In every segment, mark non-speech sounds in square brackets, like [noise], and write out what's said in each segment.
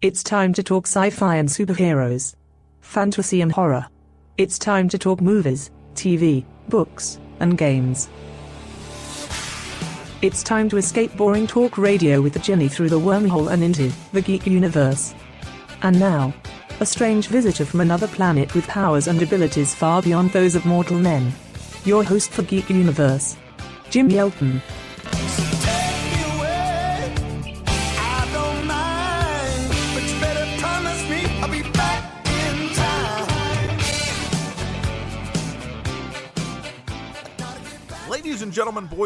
It's time to talk sci fi and superheroes, fantasy and horror. It's time to talk movies, TV, books, and games. It's time to escape boring talk radio with the Ginny through the wormhole and into the geek universe. And now, a strange visitor from another planet with powers and abilities far beyond those of mortal men. Your host for Geek Universe, Jim Yelton.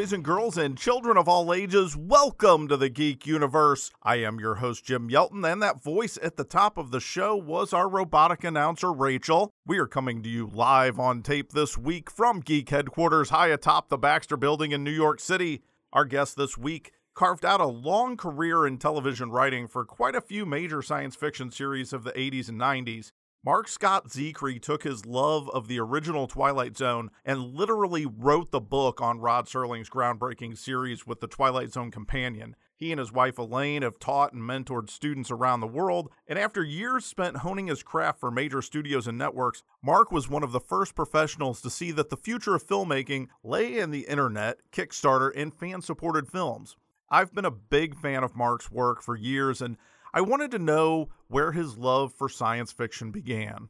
Boys and girls, and children of all ages, welcome to the Geek Universe. I am your host, Jim Yelton, and that voice at the top of the show was our robotic announcer, Rachel. We are coming to you live on tape this week from Geek Headquarters high atop the Baxter Building in New York City. Our guest this week carved out a long career in television writing for quite a few major science fiction series of the 80s and 90s. Marc Scott Zicree took his love of the original Twilight Zone and literally wrote the book on Rod Serling's groundbreaking series with the Twilight Zone companion. He and his wife Elaine have taught and mentored students around the world, and after years spent honing his craft for major studios and networks, Mark was one of the first professionals to see that the future of filmmaking lay in the internet, Kickstarter, and fan supported films. I've been a big fan of Mark's work for years, and I wanted to know where his love for science fiction began.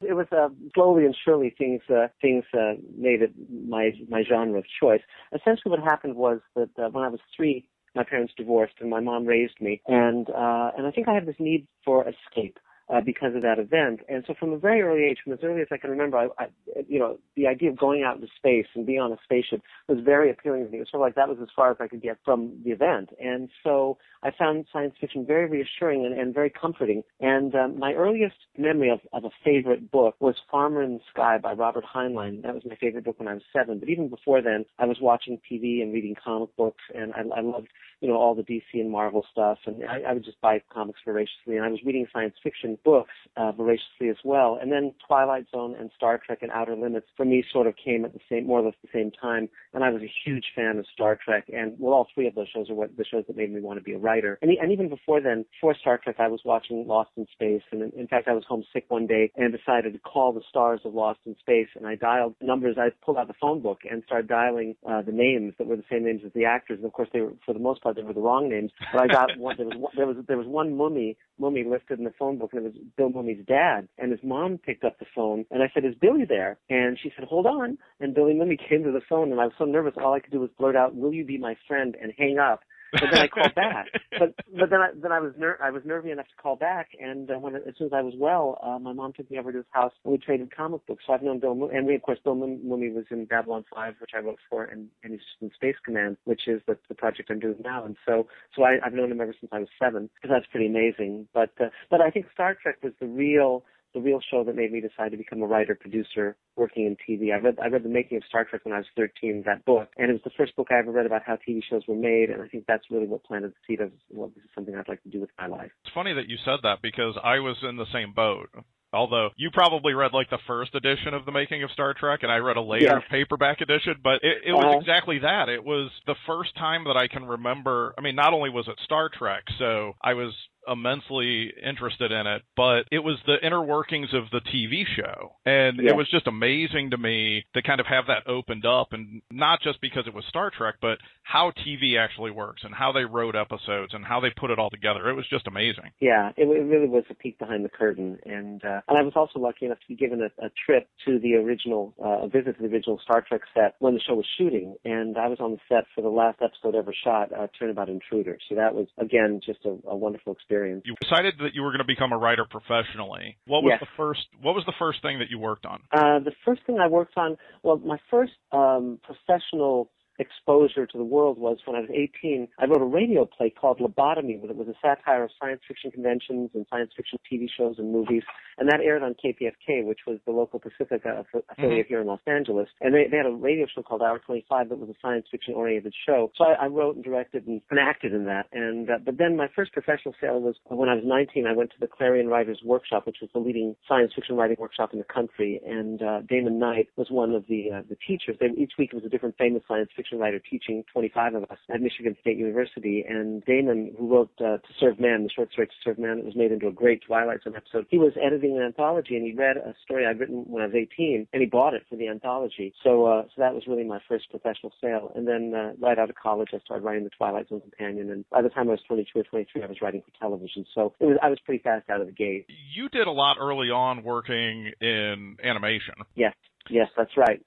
It was uh, slowly and surely things uh, things uh, made it my my genre of choice. Essentially, what happened was that uh, when I was three, my parents divorced, and my mom raised me, and uh, and I think I had this need for escape uh, because of that event. And so from a very early age, from as early as I can remember, I, I, you know, the idea of going out into space and being on a spaceship was very appealing to me. It was sort of like that was as far as I could get from the event. And so I found science fiction very reassuring and, and very comforting. And um, my earliest memory of, of a favorite book was Farmer in the Sky by Robert Heinlein. That was my favorite book when I was seven. But even before then, I was watching TV and reading comic books, and I, I loved you know, all the DC and Marvel stuff, and I, I would just buy comics voraciously. And I was reading science fiction books uh, voraciously as well. And then Twilight Zone and Star Trek and Outer Limits for me sort of came at the same, more or less the same time. And I was a huge fan of Star Trek, and well, all three of those shows are what the shows that made me want to be a writer. And, and even before then, before Star Trek, I was watching Lost in Space, and in, in fact, I was homesick one day and decided to call the stars of Lost in Space, and I dialed numbers. I pulled out the phone book and started dialing uh, the names that were the same names as the actors. And of course, they were for the most part they were the wrong names, but I got one. There was one, there was there was one Mumy Mumy listed in the phone book, and it was Bill Mumy's dad. And his mom picked up the phone, and I said, "Is Billy there?" And she said, "Hold on." And Billy Mumy came to the phone, and I was so nervous. All I could do was blurt out, "Will you be my friend?" and hang up but then I called back. [laughs] But but then I then I was ner- I was nervy enough to call back, and uh, when as soon as I was well, uh, my mom took me over to his house and we traded comic books. So I've known Bill, Mo- and we of course Bill Mumy was in Babylon Five, which I wrote for, and and he's in Space Command, which is the, the project I'm doing now. And so so I, I've known him ever since I was seven, because that's pretty amazing. But uh, but I think Star Trek was the real the real show that made me decide to become a writer producer working in TV. I read I read the making of Star Trek when I was 13, that book, and it was the first book I ever read about how TV shows were made, and I think that's really what planted the seed of well, this is something I'd like to do with my life. It's funny that you said that because I was in the same boat. Although you probably read like the first edition of the making of Star Trek, and I read a later yes. paperback edition, but it, it was Uh-huh. exactly that. It was the first time that I can remember. I mean, not only was it Star Trek, so I was immensely interested in it, but it was the inner workings of the TV show. And Yeah. it was just amazing to me to kind of have that opened up and not just because it was Star Trek, but how TV actually works and how they wrote episodes and how they put it all together. It was just amazing. Yeah, it, it really was a peek behind the curtain, and uh, and I was also lucky enough to be given a, a trip to the original, uh, a visit to the original Star Trek set when the show was shooting, and I was on the set for the last episode ever shot, uh, Turnabout Intruder. So that was again just a, a wonderful experience. You decided that you were going to become a writer professionally. What was Yes. the first what was the first thing that you worked on? Uh, the first thing I worked on, well, my first um, professional exposure to the world was when I was 18. I wrote a radio play called Lobotomy, that was a satire of science fiction conventions and science fiction TV shows and movies, and that aired on KPFK, which was the local Pacifica aff- affiliate here in Los Angeles. And they, they had a radio show called Hour 25 that was a science fiction oriented show. So I, I wrote and directed and, and acted in that. And uh, but then my first professional sale was when I was 19. I went to the Clarion Writers Workshop, which was the leading science fiction writing workshop in the country, and uh, Damon Knight was one of the uh, the teachers. They, each week it was a different famous science fiction writer teaching 25 of us at Michigan State University. And Damon, who wrote uh, To Serve Man, the short story To Serve Man, it was made into a great Twilight Zone episode. He was editing an anthology and he read a story I'd written when I was 18 and he bought it for the anthology. So, uh, so that was really my first professional sale. And then uh, right out of college, I started writing the Twilight Zone Companion. And by the time I was 22 or 23, I was writing for television. So it was, I was pretty fast out of the gate. You did a lot early on working in animation. Yes. Yes, that's right.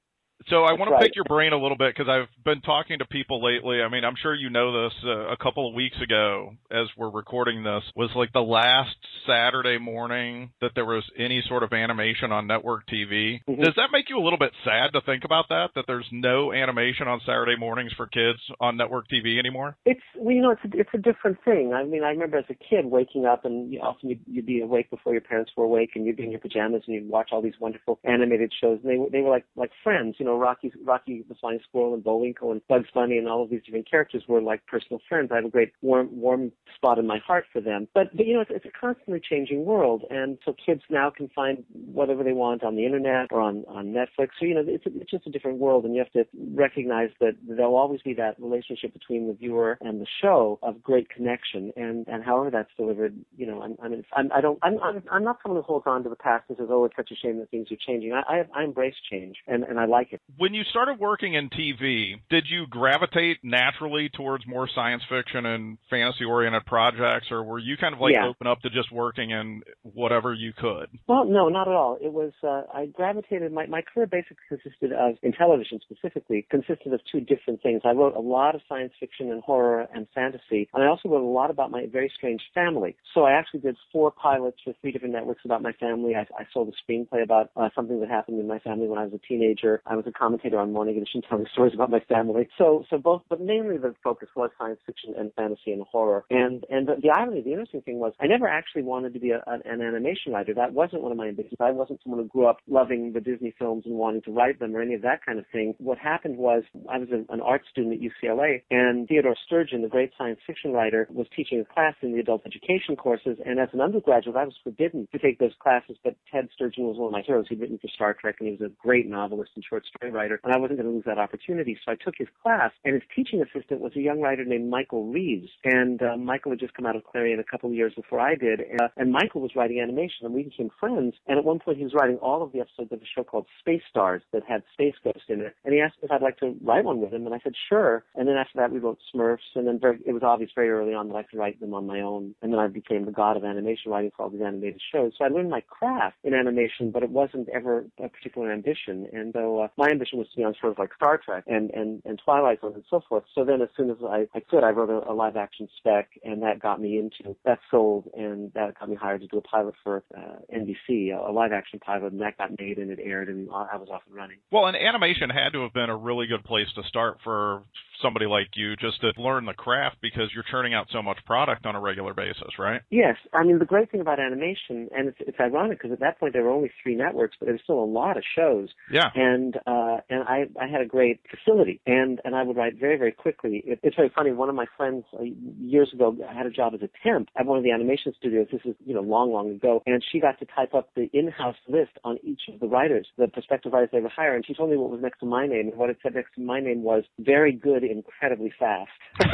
So I want to right. pick your brain a little bit because I've been talking to people lately. I mean, I'm sure you know this. Uh, a couple of weeks ago, as we're recording this, was like the last Saturday morning that there was any sort of animation on network TV. Mhm. Does that make you a little bit sad to think about that? That there's no animation on Saturday mornings for kids on network TV anymore? It's well, you know, it's a, it's a different thing. I mean, I remember as a kid waking up and you know, often you'd, you'd be awake before your parents were awake, and you'd be in your pajamas and you'd watch all these wonderful animated shows. And they were they were like like friends, you know, Rocky Rocky the Flying Squirrel and Bullwinkle and Bugs Bunny and all of these different characters were like personal friends. I have a great warm warm spot in my heart for them. But but you know, it's, it's a constantly changing world, and so kids now can find whatever they want on the internet or on on Netflix. So you know, it's it's just a different world, and you have to recognize that there'll always be that relationship between the viewer and the show of great connection, and and however that's delivered, you know, I'm, I mean, I'm, I don't, I'm, I'm, I'm not someone who holds on to the past and says, oh, it's such a shame that things are changing. I, I, I embrace change, and and I like it. When you started working in TV, did you gravitate naturally towards more science fiction and fantasy oriented projects, or were you kind of like Yeah. open up to just working in whatever you could? Well, no, not at all. It was uh, I gravitated. My my career basically consisted of in television specifically consisted of two different things. I wrote a lot of science fiction and horror and fantasy, and I also wrote a lot about my very strange family. So I actually did four pilots for three different networks about my family. I, I sold a screenplay about uh, something that happened in my family when I was a teenager. I was a commentator on Morning Edition telling stories about my family. So so both, but mainly the focus was science fiction and fantasy and horror. And and the, the irony, the interesting thing was, I never actually wanted to be a, an, an animation writer. That wasn't one of my ambitions. I wasn't someone who grew up loving the Disney films and wanting to write them or any of that kind of thing. What happened was, I was a, an art student at UCLA, and Theodore Sturgeon, the great science fiction writer, was teaching a class in the adult education courses. And as an undergraduate, I was forbidden to take those classes. But Ted Sturgeon was one of my heroes. He'd written for Star Trek, and he was a great novelist and short story writer. And I wasn't going to lose that opportunity, so I took his class. And his teaching assistant was a young writer named Michael Reaves. And uh, Michael had just come out of Clarion a couple of years before I did. Uh, and Michael was writing animation, and we became friends. And at one point, he was writing all of the episodes of a show called Space Stars that had Space Ghost in it. And he asked if I'd like to write one with him, and I said sure. And then after that, we wrote Smurfs. And then very, it was obvious very early on that I could write them on my own. And then I became the god of animation, writing for all these animated shows. So I learned my craft in animation, but it wasn't ever a particular ambition. And so uh, my ambition was to be on shows like Star Trek and and and Twilight Zone and so forth. So then, as soon as I, I could, I wrote a, a live action spec, and that got me into that sold, and that got me hired to do a pilot for uh, NBC, a, a live action pilot, and that got made and it aired, and I was off and running. Well, and animation had to have been a really good place to start for somebody like you just to learn the craft because you're churning out so much product on a regular basis, right? Yes, I mean the great thing about animation, and it's, it's ironic because at that point there were only three networks, but there was still a lot of shows. Yeah. And uh, and I I had a great facility, and and I would write very very quickly. It, it's very funny. One of my friends uh, years ago had a job as a temp at one of the animation studios. This is you know long long ago, and she got to type up the in-house list on each of the writers, the prospective writers they would hire, and she told me what was next to my name, and what it said next to my name was very good, incredibly fast. [laughs]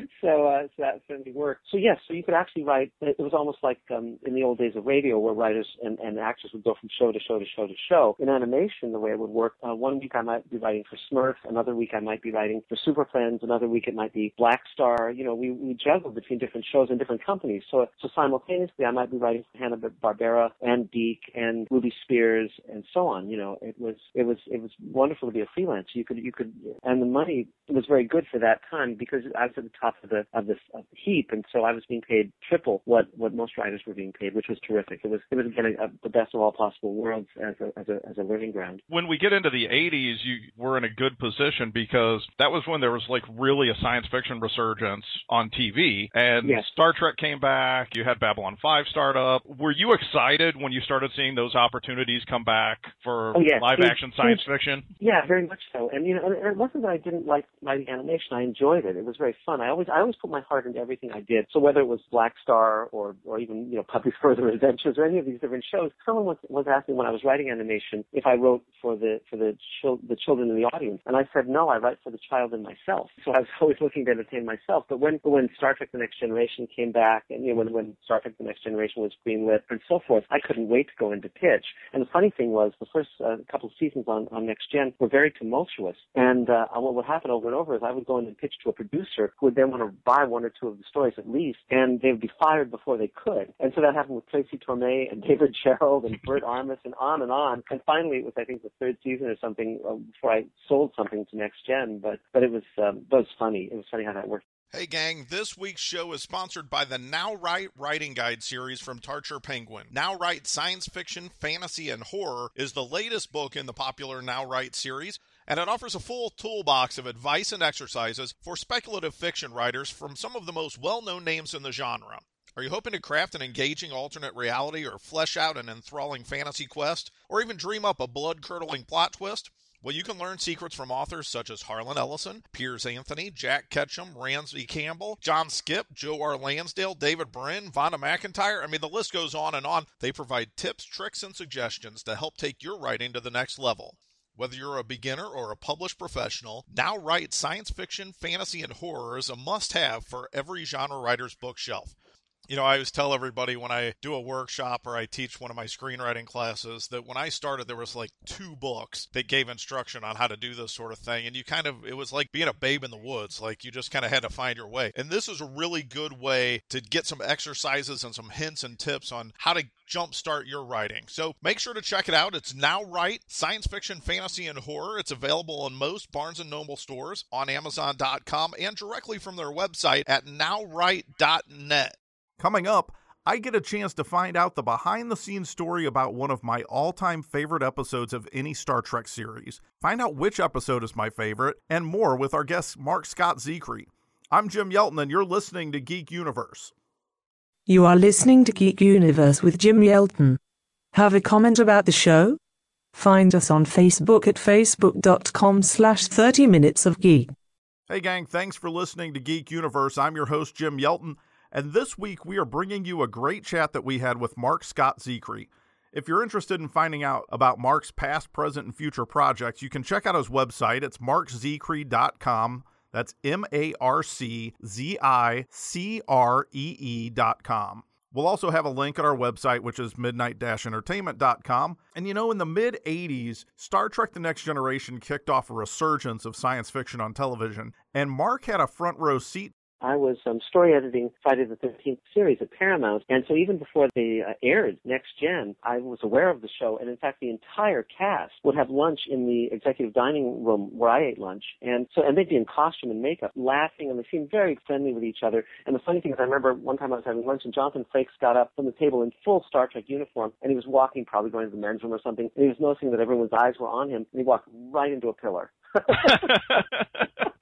[laughs] so, uh, so that certainly worked. So yes, so you could actually write. It was almost like um, in the old days of radio, where writers and, and actors would go from show to show to show to show. In animation, the way it would work, uh, one week I might be writing for Smurf, another week I might be writing for Super Friends, another week it might be Black Star. You know, we we juggle between different shows and different companies. So so simultaneously, I might be writing for Hanna Barbera and DIC and Ruby Spears and so on. You know, it was it was it was wonderful to be a freelance. You could you could and the money was very good for that time because I was at the top of the of this of the heap, and so I was being paid triple what what most writers were being paid, which was terrific. It was it was a, the best of all possible worlds as a as a as a learning ground. When we get into the 80s, you were in a good position because that was when there was like really a science fiction resurgence on TV, and Yes. Star Trek came back. You had Babylon 5 start up. Were you excited when you started seeing those opportunities come back for oh, yeah. live action science fiction? Yeah, very much so. And you know, it wasn't that I didn't like my animation. I enjoyed it. It was very fun. I always I always put my heart into everything I did. So whether it was Black Star or or even you know Puppy's [laughs] Further Adventures or any of these different shows, someone was was asking when I was writing animation if I wrote for the for the chil- the children in the audience, and I said no, I write for the child and myself. So I was [laughs] always looking to entertain myself. But when when Star Trek: The Next Generation came back, and you know when when Star Trek: The Next Generation was greenlit and so forth, I couldn't wait to go into pitch. And the funny thing was, the first uh, couple of seasons on on Next Gen were very tumultuous. And uh, what would happen over and over is I would go in and pitch to a producer who would then want to buy one or two of the stories at least, and they would be fired before they could. And so that happened with Tracy Torme and [laughs] David Gerrold and Bert Armus and on and on. And finally, it was I think the third season or something uh, before I sold something to Next Gen. But but it was um, it was funny. It was funny how that worked. Hey, gang, this week's show is sponsored by the Now Write Writing Guide series from Tarcher Penguin. Now Write Science Fiction, Fantasy, and Horror is the latest book in the popular Now Write series, and it offers a full toolbox of advice and exercises for speculative fiction writers from some of the most well known names in the genre. Are you hoping to craft an engaging alternate reality or flesh out an enthralling fantasy quest, or even dream up a blood curdling plot twist? Well, you can learn secrets from authors such as Harlan Ellison, Piers Anthony, Jack Ketchum, Ramsey Campbell, John Skipp, Joe R. Lansdale, David Brin, Vonda McIntyre. I mean, the list goes on and on. They provide tips, tricks, and suggestions to help take your writing to the next level. Whether you're a beginner or a published professional, Now Write Science Fiction, Fantasy, and Horror is a must have for every genre writer's bookshelf. You know, I always tell everybody when I do a workshop or I teach one of my screenwriting classes that when I started, there was like two books that gave instruction on how to do this sort of thing. And you kind of, it was like being a babe in the woods. Like you just kind of had to find your way. And this is a really good way to get some exercises and some hints and tips on how to jumpstart your writing. So make sure to check it out. It's Now Write Science Fiction, Fantasy, and Horror. It's available in most Barnes and Noble stores, on Amazon.com, and directly from their website at nowwrite.net. Coming up, I get a chance to find out the behind the scenes story about one of my all time favorite episodes of any Star Trek series. Find out which episode is my favorite, and more with our guest Marc Scott Zicree. I'm Jim Yelton, and you're listening to Geek Universe. You are listening to Geek Universe with Jim Yelton. Have a comment about the show? Find us on Facebook at facebook.com slash 30 minutes of geek. Hey gang, thanks for listening to Geek Universe. I'm your host, Jim Yelton. And this week, we are bringing you a great chat that we had with Marc Scott Zicree. If you're interested in finding out about Mark's past, present, and future projects, you can check out his website. It's marczicree.com. That's M A R C Z I C R E E.com. We'll also have a link at our website, which is midnight entertainment.com. And you know, in the mid 80s, Star Trek The Next Generation kicked off a resurgence of science fiction on television, and Mark had a front row seat I was um, story editing Friday the 13th series at Paramount, and so even before they uh, aired Next Gen, I was aware of the show, and in fact, the entire cast would have lunch in the executive dining room where I ate lunch, and so and they'd be in costume and makeup, laughing, and they seemed very friendly with each other. And the funny thing is, I remember one time I was having lunch, and Jonathan Frakes got up from the table in full Star Trek uniform, and he was walking, probably going to the men's room or something, and he was noticing that everyone's eyes were on him, and he walked right into a pillar. [laughs] [laughs]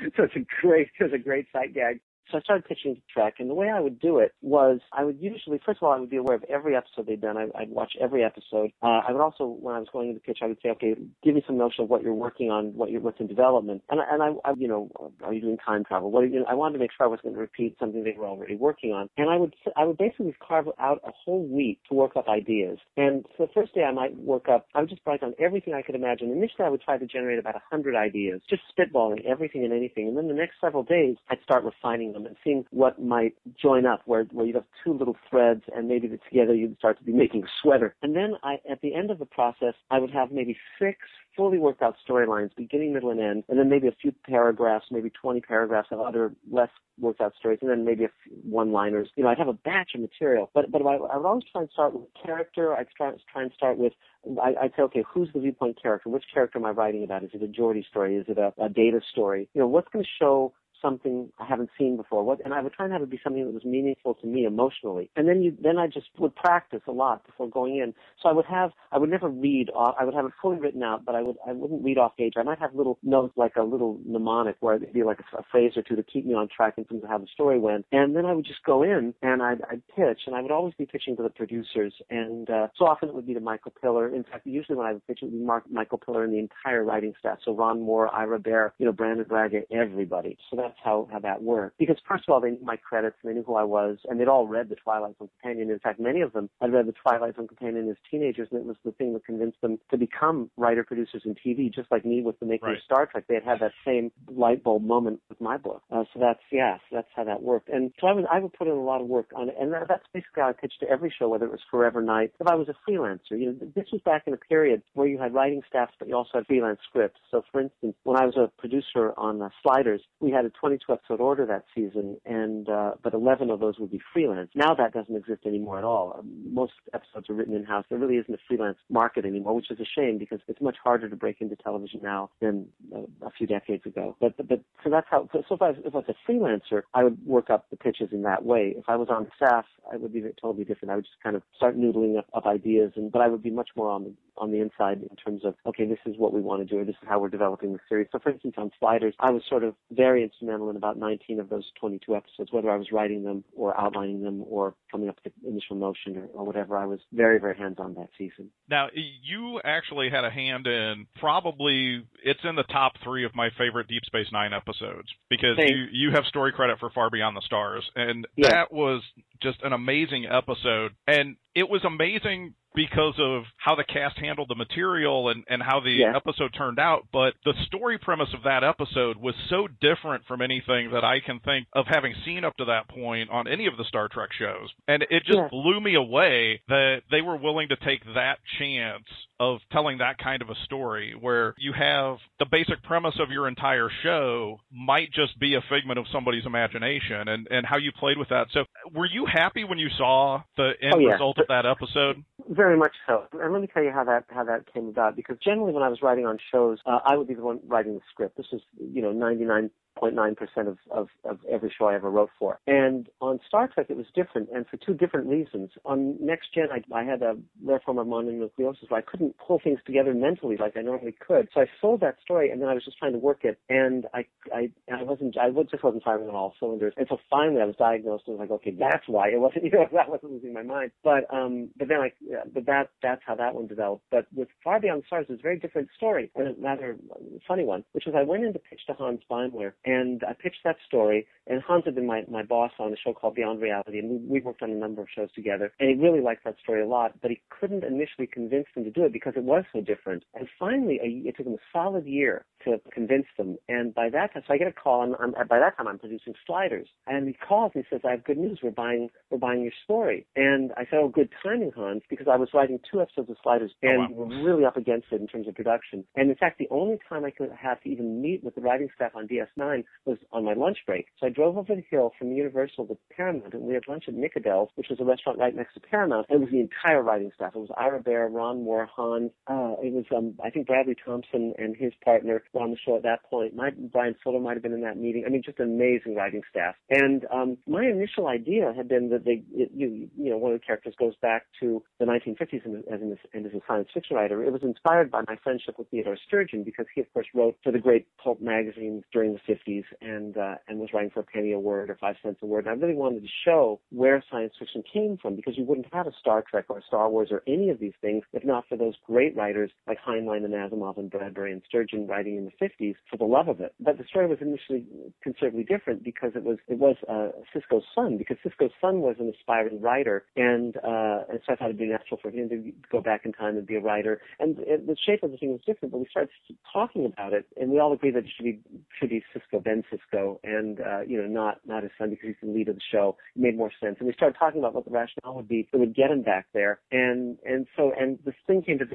[laughs] so it's a great, [laughs] it's a great sight gag. So I started pitching to Trek, and the way I would do it was I would usually, first of all, I would be aware of every episode they'd done. I, I'd watch every episode. Uh, I would also, when I was going into pitch, I would say, okay, give me some notion of what you're working on, what you're, what's in development, and and I, I you know, are you doing time travel? What are you, I wanted to make sure I wasn't going to repeat something they were already working on, and I would I would basically carve out a whole week to work up ideas. And so the first day I might work up, I would just write down everything I could imagine. Initially, I would try to generate about a hundred ideas, just spitballing everything and anything, and then the next several days, I'd start refining them and seeing what might join up where, where you'd have two little threads and maybe together you'd start to be making a sweater. And then I, at the end of the process, I would have maybe six fully worked out storylines, beginning, middle, and end, and then maybe a few paragraphs, maybe 20 paragraphs of other less worked out stories, and then maybe a few one-liners. You know, I'd have a batch of material, but but I, I would always try and start with a character. I'd try, try and start with I, I'd say, okay, who's the viewpoint character? Which character am I writing about? Is it a Geordi story? Is it a, a data story? You know, what's going to show something I haven't seen before? What, and I would try and have it be something that was meaningful to me emotionally. And then you, then I just would practice a lot before going in. So I would have, I would never read off, I would have it fully written out, but I would, I wouldn't read off page. I might have little notes, like a little mnemonic where it'd be like a, a phrase or two to keep me on track in terms of how the story went. And then I would just go in and I'd, I'd pitch, and I would always be pitching to the producers. And uh, so often it would be to Michael Piller. In fact, usually when I would pitch, it would be Mark, Michael Piller and the entire writing staff. So Ron Moore, Ira Behr, you know, Brannon Braga, everybody. So that's how, how that worked. Because first of all, they knew my credits and they knew who I was, and they'd all read the Twilight Zone Companion. In fact, many of them had read the Twilight Zone Companion as teenagers, and it was the thing that convinced them to become writer producers in TV, just like me with the making Right. of Star Trek. They had had that same light bulb moment with my book. Uh, so that's yeah, so that's how that worked. And so I would I would put in a lot of work on it, and that, that's basically how I pitched to every show, whether it was Forever Knight. If I was a freelancer, you know, this was back in a period where you had writing staffs, but you also had freelance scripts. So, for instance, when I was a producer on uh, Sliders, we had a 22 episode order that season, and uh, but 11 of those would be freelance. Now that doesn't exist anymore at all. Um, most episodes are written in house. There really isn't a freelance market anymore, which is a shame because it's much harder to break into television now than uh, a few decades ago. But but so that's how. So if I, was, if I was a freelancer, I would work up the pitches in that way. If I was on staff, I would be totally different. I would just kind of start noodling up, up ideas, and but I would be much more on the on the inside in terms of okay, this is what we want to do, or this is how we're developing the series. So, for instance, on Sliders, I was sort of very instrumental in about 19 of those 22 episodes, whether I was writing them or outlining them or coming up with the initial motion or, or whatever. I was very very hands on that season. Now, you actually had a hand in probably it's in the top three of my favorite Deep Space Nine episodes because Thanks. you you have story credit for Far Beyond the Stars, and Yeah. that was just an amazing episode, and it was amazing because of how the cast handled the material and, and how the Yeah. episode turned out. But the story premise of that episode was so different from anything that I can think of having seen up to that point on any of the Star Trek shows. And it just Yeah. blew me away that they were willing to take that chance of telling that kind of a story where you have the basic premise of your entire show might just be a figment of somebody's imagination and, and how you played with that. So were you happy when you saw the end Oh, yeah. result of that episode? Very much so. And let me tell you how that how that came about. Because generally, when I was writing on shows, uh, I would be the one writing the script. This was, you know, ninety nine 0.9% of, of, of every show I ever wrote for. And on Star Trek, it was different, and for two different reasons. On Next Gen, I, I had a rare form of mononucleosis where I couldn't pull things together mentally like I normally could. So I sold that story, and then I was just trying to work it, and I, I, I wasn't, I just wasn't firing on all cylinders. And so finally, I was diagnosed, and I was like, okay, that's why it wasn't, [laughs] you know, that wasn't losing my mind. But, um, but then I, yeah, but that, that's how that one developed. But with Far Beyond the Stars, it was a very different story, and a rather funny one, which was I went in to pitch to Hans Beimler, and I pitched that story, and Hans had been my, my boss on a show called Beyond Reality, and we, we worked on a number of shows together, and he really liked that story a lot, but he couldn't initially convince them to do it because it was so different. And finally, a, it took him a solid year to convince them, and by that time, so I get a call, and I'm, by that time I'm producing Sliders, and he calls and he says, I have good news, we're buying, we're buying your story. And I said, oh, good timing, Hans, because I was writing two episodes of Sliders, and wow. we're really up against it in terms of production. And in fact, the only time I could have to even meet with the writing staff on DS9 was on my lunch break. So I drove over the hill from Universal to Paramount, and we had lunch at Nickodell's, which was a restaurant right next to Paramount. And it was the entire writing staff. It was Ira Behr, Ron Moore, Hans. Uh, it was, um, I think Bradley Thompson and his partner on the show at that point. My, Bryan Fuller might have been in that meeting. I mean, just amazing writing staff. And um, my initial idea had been that they, it, you, you know, one of the characters goes back to the 1950s and, as, an, and as a science fiction writer. It was inspired by my friendship with Theodore Sturgeon because he, of course, wrote for the great pulp magazines during the 50s and uh, and was writing for a penny a word or five cents a word. And I really wanted to show where science fiction came from because you wouldn't have a Star Trek or a Star Wars or any of these things if not for those great writers like Heinlein and Asimov and Bradbury and Sturgeon writing in the 50s for the love of it. But the story was initially considerably different because it was it was uh, Sisko's son because Sisko's son was an aspiring writer and uh, and so I thought it'd be natural for him to go back in time and be a writer. And it, the shape of the thing was different, but we started talking about it and we all agreed that it should be should be Sisko Ben Sisko and uh, you know not not his son because he's the lead of the show. It made more sense. And we started talking about what the rationale would be that would get him back there. And and so and this thing came to,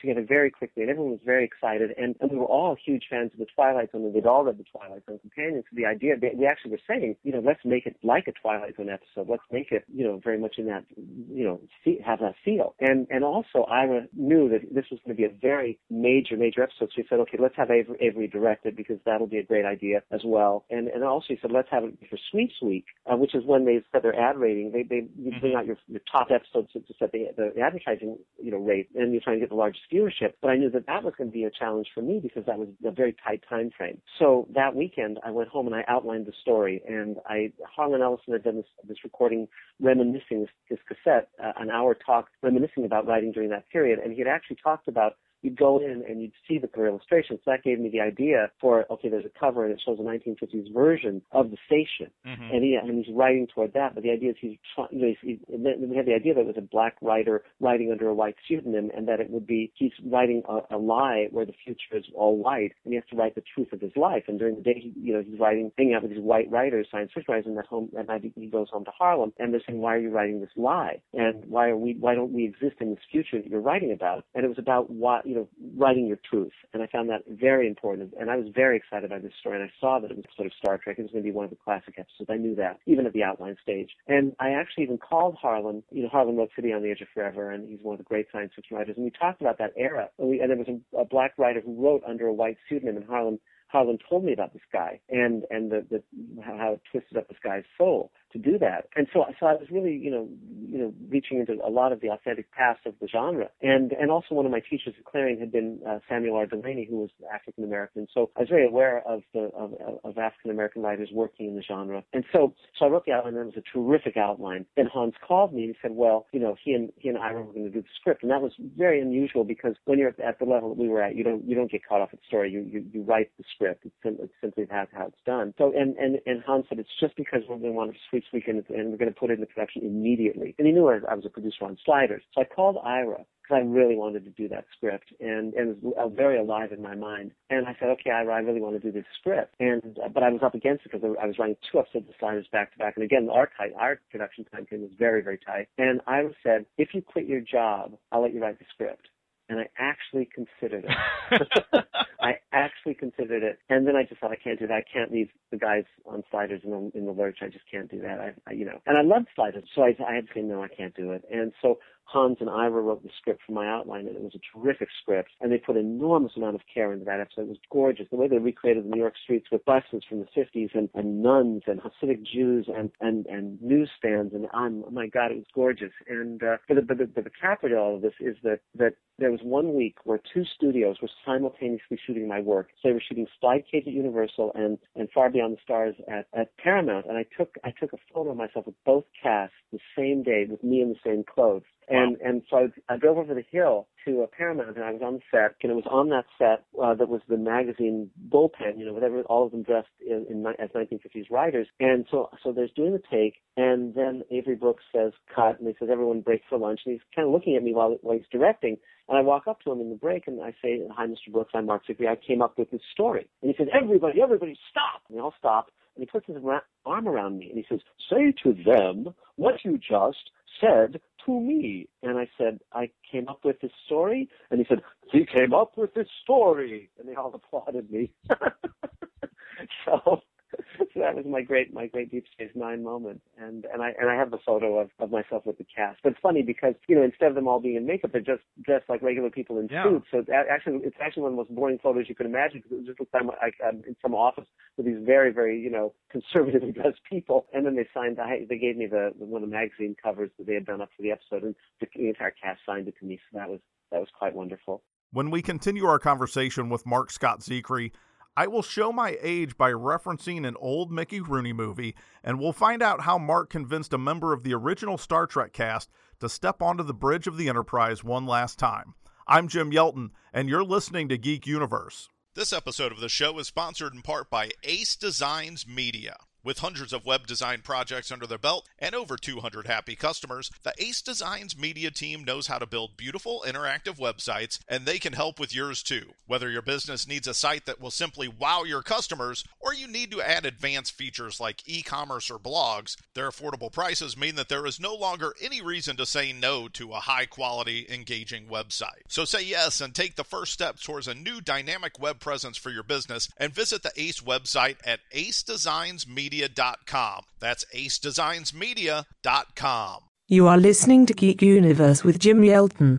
together very quickly and everyone was very excited and, and we were all huge fans of the Twilight Zone, and they'd all read the Twilight Zone companion. So the idea, they, we actually were saying, you know, let's make it like a Twilight Zone episode. Let's make it, you know, very much in that, you know, have that feel. And and also, Ira knew that this was going to be a very major, major episode. So he said, okay, let's have Avery, Avery direct it because that'll be a great idea as well. And and also he said, let's have it for Sweeps Week, uh, which is when they set their ad rating. They they you bring out your your top episodes to set the the advertising you know rate, and you're trying to get the largest viewership. But I knew that that was going to be a challenge for me because that was a very tight time frame. So that weekend, I went home and I outlined the story, and I Harlan Ellison had done this this recording reminiscing this, this cassette, uh, an hour talk reminiscing about writing during that period, and he had actually talked about you'd go in and you'd see the career illustrations. So that gave me the idea for okay, there's a cover and it shows a 1950s version of the station, mm-hmm. and he and he's writing toward that. But the idea is he's trying. You know, he's, he's, we had the idea that it was a black writer writing under a white pseudonym, and that it would be he's writing a, a lie where the future is all white, and he has to write the truth of his life. And during the day, he, you know, he's writing, hanging out with these white writers, science fiction writers, and at home at night he goes home to Harlem, and they're saying, why are you writing this lie? And why are we? Why don't we exist in this future that you're writing about? And it was about what you know, writing your truth. And I found that very important. And I was very excited by this story. And I saw that it was sort of Star Trek. It was going to be one of the classic episodes. I knew that, even at the outline stage. And I actually even called Harlan. You know, Harlan wrote City on the Edge of Forever, and he's one of the great science fiction writers. And we talked about that era. And, we, and there was a, a black writer who wrote under a white pseudonym, and Harlan Harlan told me about this guy and and the, the how it twisted up this guy's soul to do that. And so, I so I was really, you know, you know, reaching into a lot of the authentic past of the genre. And and also one of my teachers at Clarion had been uh, Samuel R. Delany, who was African American. So I was very aware of the of, of African American writers working in the genre. And so so I wrote the outline. And it was a terrific outline. Then Hans called me and he said, well, you know, he and he and I were going to do the script, and that was very unusual because when you're at the level that we were at, you don't you don't get caught off at the story. You you, you write the script. It's, it's simply how, how it's done. So and and and Hans said it's just because to want to Sweeps Weekend and we're going to put it into production immediately. And he knew I, I was a producer on Sliders. So I called Ira because I really wanted to do that script and, and it was very alive in my mind. And I said, okay, Ira, I really want to do this script. And, uh, but I was up against it because I was writing two episodes of Sliders back to back. And again, our tight, our production time frame was very, very tight. And Ira said, if you quit your job, I'll let you write the script and I actually considered it. [laughs] I actually considered it, and then I just thought I can't do that. I can't leave the guys on sliders in the in the lurch. I just can't do that. I, I you know, and I love sliders, so I, I had to say no, I can't do it. And so Hans and Ira wrote the script for my outline, and it was a terrific script. And they put an enormous amount of care into that episode. It was gorgeous. The way they recreated the New York streets with buses from the 50s and, and nuns and Hasidic Jews and, and, and newsstands. And oh my God, it was gorgeous. And uh, but, the, but, the, the capper to all of this is that, that there was one week where two studios were simultaneously shooting my work. So they were shooting Slide Cage at Universal and, and Far Beyond the Stars at, at Paramount. And I took I took a photo of myself with both casts the same day with me in the same clothes. And wow. and so I, I drove over the hill to a Paramount, and I was on the set, and it was on that set uh, that was the magazine bullpen, you know, whatever, all of them dressed in, in as 1950s writers. And so so there's doing the take, and then Avery Brooks says cut, and he says everyone break for lunch, and he's kind of looking at me while while he's directing. And I walk up to him in the break, and I say, "Hi, Mr. Brooks. I'm Marc Zicree. I came up with this story." And he says, "Everybody, everybody, stop!" And they all stop, and he puts his ra- arm around me, and he says, "Say to them what you just." Said to me. And I said, I came up with this story. And he said, he came up with this story. And they all [laughs] applauded me. [laughs] so [laughs] so that was my great my great Deep Space Nine moment, and and I and I have a photo of of myself with the cast. But it's funny because you know instead of them all being in makeup, they're just dressed like regular people in yeah. suits. So actually, it's actually one of the most boring photos you could imagine because it just looks like I'm in some office with these very very you know conservatively [laughs] dressed people. And then they signed. I, they gave me the, the one of the magazine covers that they had done up for the episode, and the, the entire cast signed it to me. So that was that was quite wonderful. When we continue our conversation with Marc Scott Zicree, I will show my age by referencing an old Mickey Rooney movie, and we'll find out how Mark convinced a member of the original Star Trek cast to step onto the bridge of the Enterprise one last time. I'm Jim Yelton, and you're listening to Geek Universe. This episode of the show is sponsored in part by Ace Designs Media. With hundreds of web design projects under their belt and over 200 happy customers, the Ace Designs media team knows how to build beautiful interactive websites, and they can help with yours too. Whether your business needs a site that will simply wow your customers, or you need to add advanced features like e commerce or blogs, their affordable prices mean that there is no longer any reason to say no to a high quality, engaging website. So say yes and take the first step towards a new dynamic web presence for your business and visit the Ace website at acedesignsmedia.com acedesignsmedia.com. That's acedesignsmedia.com. You are listening to Geek Universe with Jim Yelton.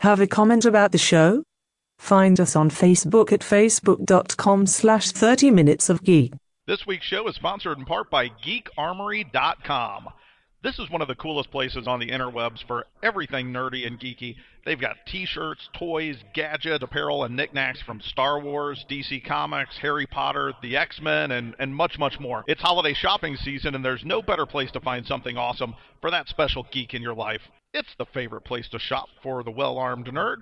Have a comment about the show? Find us on Facebook at facebook.com slash 30 minutes of geek. This week's show is sponsored in part by geekarmory.com. This is one of the coolest places on the interwebs for everything nerdy and geeky. They've got t shirts, toys, gadget, apparel, and knickknacks from Star Wars, DC Comics, Harry Potter, the X Men, and, and much, much more. It's holiday shopping season, and there's no better place to find something awesome for that special geek in your life. It's the favorite place to shop for the well armed nerd.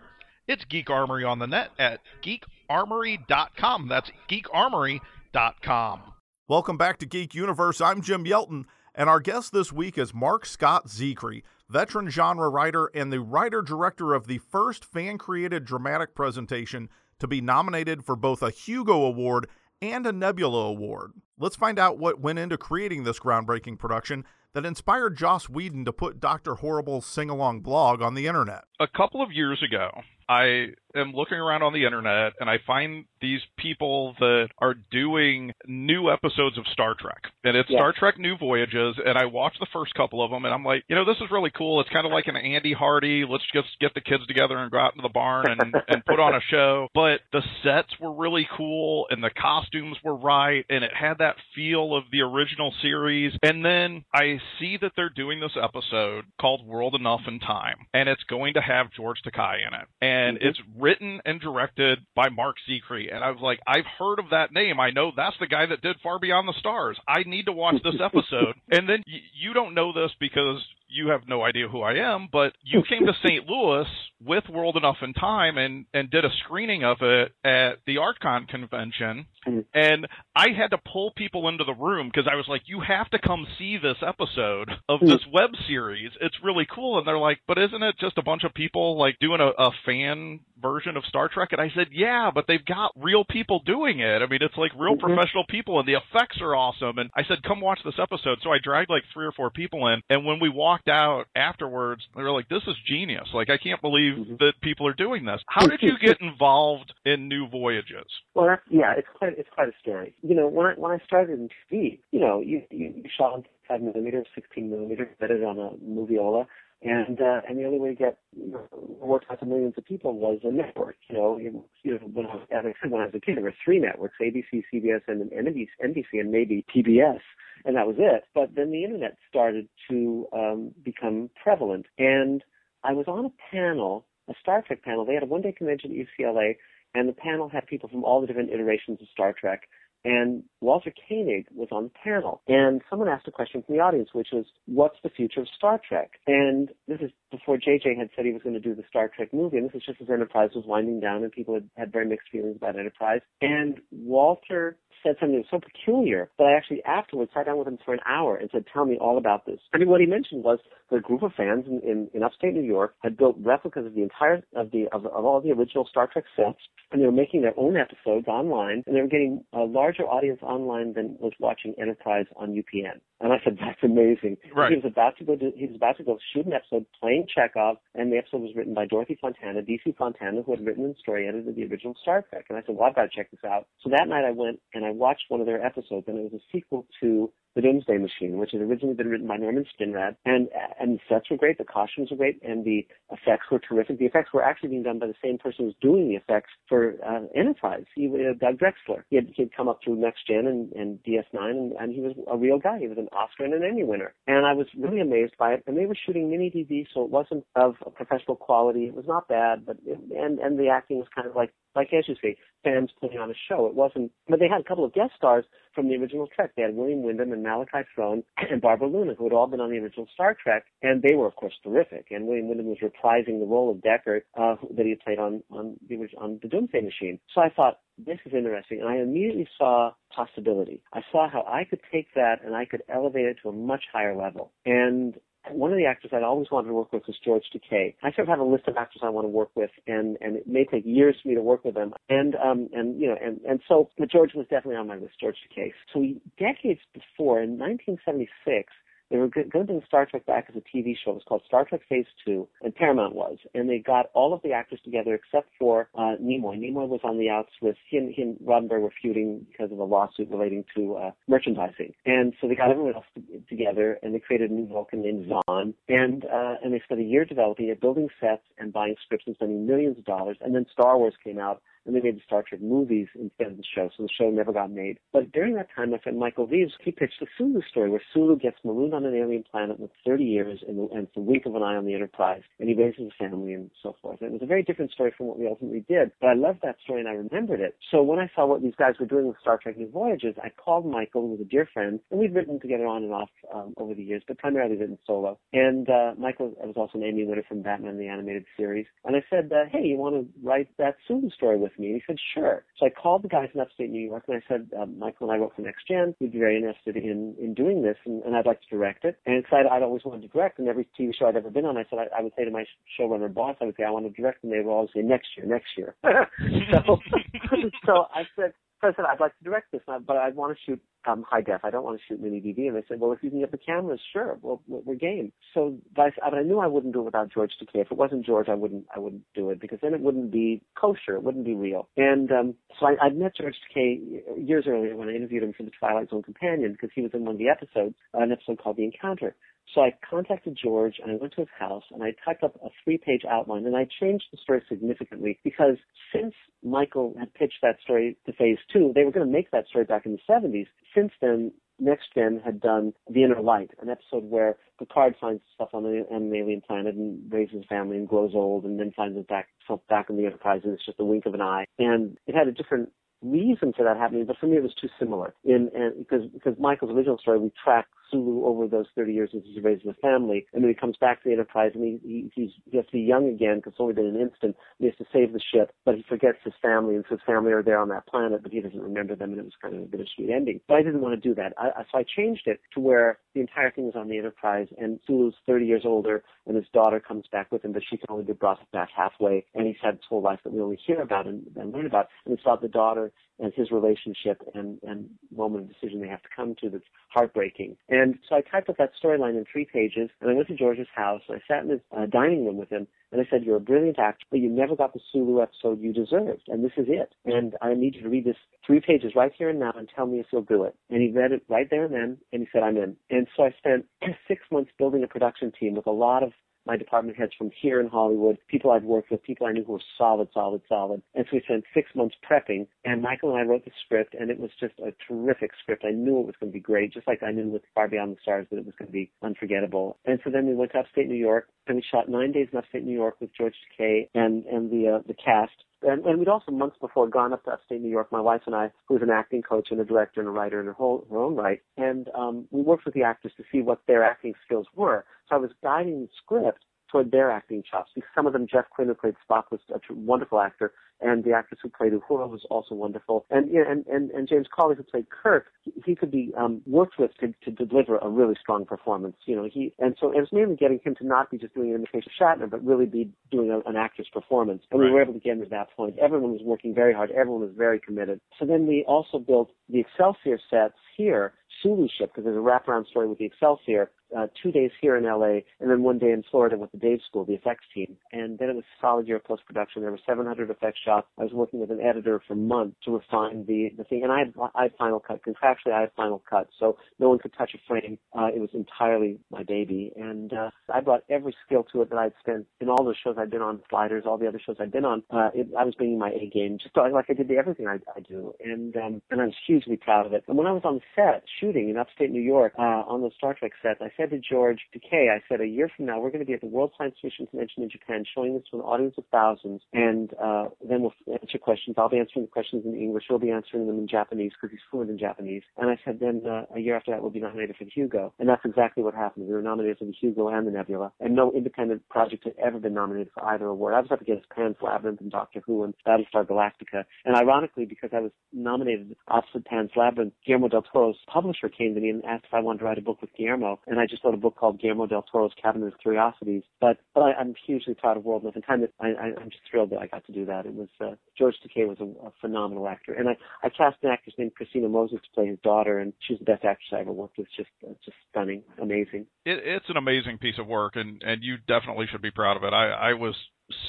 It's Geek Armory on the net at geekarmory.com. That's geekarmory.com. Welcome back to Geek Universe. I'm Jim Yelton. And our guest this week is Marc Scott Zicree, veteran genre writer and the writer director of the first fan created dramatic presentation to be nominated for both a Hugo Award and a Nebula Award. Let's find out what went into creating this groundbreaking production that inspired Joss Whedon to put Dr. Horrible's sing along blog on the internet. A couple of years ago, I am looking around on the internet and I find these people that are doing new episodes of Star Trek. And it's yeah. Star Trek New Voyages. And I watched the first couple of them and I'm like, you know, this is really cool. It's kind of like an Andy Hardy, let's just get the kids together and go out into the barn and, [laughs] and put on a show. But the sets were really cool and the costumes were right and it had that feel of the original series. And then I see that they're doing this episode called World Enough and Time. And it's going to have George Takei in it. And mm-hmm. it's written and directed by Marc Zicree. And I was like, I've heard of that name. I know that's the guy that did Far Beyond the Stars. I need to watch this [laughs] episode. and then y- you don't know this because you have no idea who I am, but you [laughs] came to St. Louis with World Enough and Time and and did a screening of it at the Archon convention, mm. and I had to pull people into the room because I was like, "You have to come see this episode of mm. this web series. It's really cool." And they're like, "But isn't it just a bunch of people like doing a, a fan version of Star Trek?" And I said, "Yeah, but they've got real people doing it. I mean, it's like real mm-hmm. professional people, and the effects are awesome." And I said, "Come watch this episode." So I dragged like three or four people in, and when we walked out afterwards, they were like, "This is genius! Like, I can't believe mm-hmm. that people are doing this." How did you get involved in New Voyages? Well, that's, yeah, it's quite it's quite a story. You know, when I when I started in TV, you know, you you, you shot on five millimeter, sixteen millimeter, edited on a moviola, and uh, and the only way to get you know, work out to millions of people was a network. You know, you, you know when I was, as I said, when I was a kid, there were three networks: ABC, CBS, and, and NBC, NBC, and maybe PBS, and that was it. But then the internet started to um, become prevalent, and I was on a panel, a Star Trek panel. They had a one-day convention at UCLA, and the panel had people from all the different iterations of Star Trek and Walter Koenig was on the panel. And someone asked a question from the audience, which was, what's the future of Star Trek? And this is before JJ had said he was going to do the Star Trek movie. And this was just as Enterprise was winding down and people had, had very mixed feelings about Enterprise. And Walter said something so peculiar that I actually afterwards sat down with him for an hour and said, tell me all about this. I mean, what he mentioned was that a group of fans in, in, in upstate New York had built replicas of the entire, of the, of, of all the original Star Trek sets and they were making their own episodes online and they were getting a larger audience online than was watching Enterprise on UPN. And I said, that's amazing. Right. He was about to go to, he was about to go shoot an episode playing Chekov, and the episode was written by Dorothy Fontana, DC Fontana, who had written and story edited the original Star Trek. And I said, well, I've got to check this out. So that night I went and I watched one of their episodes, and it was a sequel to the Doomsday Machine, which had originally been written by Norman Spinrad, and and the sets were great, the costumes were great, and the effects were terrific. The effects were actually being done by the same person who was doing the effects for uh, Enterprise, he, uh, Doug Drexler. He had he'd come up through Next Gen and, and DS9, and, and he was a real guy. He was an Oscar and an Emmy winner, and I was really amazed by it. And they were shooting mini DV, so it wasn't of professional quality. It was not bad, but it, and and the acting was kind of like like as you say, fans putting on a show. It wasn't, but they had a couple of guest stars from the original Trek. They had William Windom and Malachi Throne and Barbara Luna, who had all been on the original Star Trek, and they were, of course, terrific. And William Windom was reprising the role of Decker uh, that he had played on on the on the Doomsday Machine. So I thought this is interesting. And I immediately saw possibility. I saw how I could take that and I could elevate it to a much higher level. And one of the actors I'd always wanted to work with was George Takei. I sort of have a list of actors I want to work with, and and it may take years for me to work with them. And um and you know and and so, George was definitely on my list. George Takei. So decades before, in 1976, they were going to bring Star Trek back as a TV show. It was called Star Trek Phase 2, and Paramount was. And they got all of the actors together except for uh, Nimoy. Nimoy was on the outs with, and, he and Roddenberry were feuding because of a lawsuit relating to uh, merchandising. And so they got everyone else to, together, and they created a new Vulcan named Xon. And, uh, and they spent a year developing it, building sets and buying scripts and spending millions of dollars. And then Star Wars came out and they made the Star Trek movies instead of the show, so the show never got made. But during that time, my friend Michael Reaves, he pitched the Sulu story, where Sulu gets marooned on an alien planet with 30 years and, and a wink of an eye on the Enterprise, and he raises a family and so forth. And it was a very different story from what we ultimately did, but I loved that story and I remembered it. So when I saw what these guys were doing with Star Trek New Voyages, I called Michael, who was a dear friend, and we've written together on and off um, over the years, but primarily written solo. And uh, Michael was also an Emmy winner from Batman the Animated Series. And I said, uh, hey, you want to write that Sulu story with me? And he said, sure. So I called the guys in upstate New York and I said, um, Michael and I wrote for Next Gen. We'd be very interested in, in doing this and, and I'd like to direct it. And because I'd, I'd always wanted to direct and every TV show I'd ever been on, I said, I, I would say to my showrunner boss, I would say, I want to direct and they would always say, next year, next [laughs] year. so, [laughs] so I said, so I said, I'd like to direct this, but I want to shoot um, high def. I don't want to shoot mini DV. And they said, well, if you can get the cameras, sure, well, we're game. So, I, I knew I wouldn't do it without George Takei. If it wasn't George, I wouldn't, I wouldn't do it because then it wouldn't be kosher. It wouldn't be real. And um, so I, I'd met George Takei years earlier when I interviewed him for the Twilight Zone Companion because he was in one of the episodes, an episode called The Encounter. So I contacted George and I went to his house and I typed up a three page outline and I changed the story significantly because since Michael had pitched that story to phase two, they were going to make that story back in the 70s. Since then, Next Gen had done The Inner Light, an episode where Picard finds stuff on, an alien planet and raises family and grows old and then finds himself back in the Enterprise and it's just a wink of an eye. And it had a different reason for that happening, but for me it was too similar. In, and because because Michael's original story, we track Sulu over those 30 years as he's raising a family, and then he comes back to the Enterprise, and he, he he has to be young again because it's only been an instant. he has to save the ship, but he forgets his family, and so his family are there on that planet, but he doesn't remember them, and it was kind of a bittersweet ending. But I didn't want to do that, I, so I changed it to where the entire thing was on the Enterprise, and Sulu's 30 years older, and his daughter comes back with him, but she can only be brought back halfway, and he's had this whole life that we only hear about and, and learn about, and it's about the daughter and his relationship and and moment of decision they have to come to that's heartbreaking. And so I typed up that storyline in three pages, and I went to George's house. And I sat in his uh, dining room with him, and I said, "You're a brilliant actor, but you never got the Sulu episode you deserved, and this is it. And I need you to read this three pages right here and now, and tell me if you'll do it." And he read it right there and then, and he said, "I'm in." And so I spent [clears throat] six months building a production team with a lot of my department heads from here in Hollywood, people I'd worked with, people I knew who were solid, solid, solid. And so we spent six months prepping, and Michael and I wrote the script, and it was just a terrific script. I knew it was going to be great, just like I knew with Far Beyond the Stars that it was going to be unforgettable. And so then we went to upstate New York, and we shot nine days in upstate New York with George Takei and and the uh, the cast and, and we'd also months before gone up to upstate New York, my wife and I, who's an acting coach and a director and a writer in her, whole, her own right, and um, we worked with the actors to see what their acting skills were. So I was guiding the script toward their acting chops. Because some of them, Jeff Quinn, who played Spock, was a wonderful actor, and the actress who played Uhura was also wonderful. And you know, and, and, and James Cawley, who played Kirk, he, he could be um, worked with to, to deliver a really strong performance. You know, he and so it was mainly getting him to not be just doing an imitation of Shatner, but really be doing a, an actor's performance. And right. we were able to get him to that point. Everyone was working very hard. Everyone was very committed. So then we also built the Excelsior sets here, Sulu ship, because there's a wraparound story with the Excelsior uh, two days here in LA and then one day in Florida with the Dave School, the effects team. And then it was a solid year of post production. There were 700 effects shots. I was working with an editor for months to refine the, the thing. And I had, I had final cut. Contractually, I had final cut. So no one could touch a frame. Uh, it was entirely my baby. And, uh, I brought every skill to it that I'd spent in all the shows I'd been on, Sliders, all the other shows I'd been on. Uh, it, I was bringing my A game, just like I did to everything I, I do. And, um, and I was hugely proud of it. And when I was on set shooting in upstate New York, uh, on those Star Trek sets, I said said to George Takei, I said, a year from now, we're going to be at the World Science Fiction Convention in Japan, showing this to an audience of thousands, and uh, then we'll answer questions. I'll be answering the questions in English. He'll be answering them in Japanese because he's fluent in Japanese. And I said, then uh, a year after that, we'll be nominated for the Hugo. And that's exactly what happened. We were nominated for the Hugo and the Nebula, and no independent project had ever been nominated for either award. I was up against Pan's Labyrinth and Doctor Who and Battlestar Galactica. And ironically, because I was nominated opposite Pan's Labyrinth, Guillermo del Toro's publisher came to me and asked if I wanted to write a book with Guillermo. And I just wrote a book called Guillermo del Toro's Cabinet of Curiosities. But, but I, I'm hugely proud of World Enough and Time. I, I, I'm just thrilled that I got to do that. It was uh, George Takei was a, a phenomenal actor, and I, I cast an actress named Christina Moses to play his daughter, and she's the best actress I ever worked with. Just uh, just stunning, amazing. It, it's an amazing piece of work, and and you definitely should be proud of it. I I was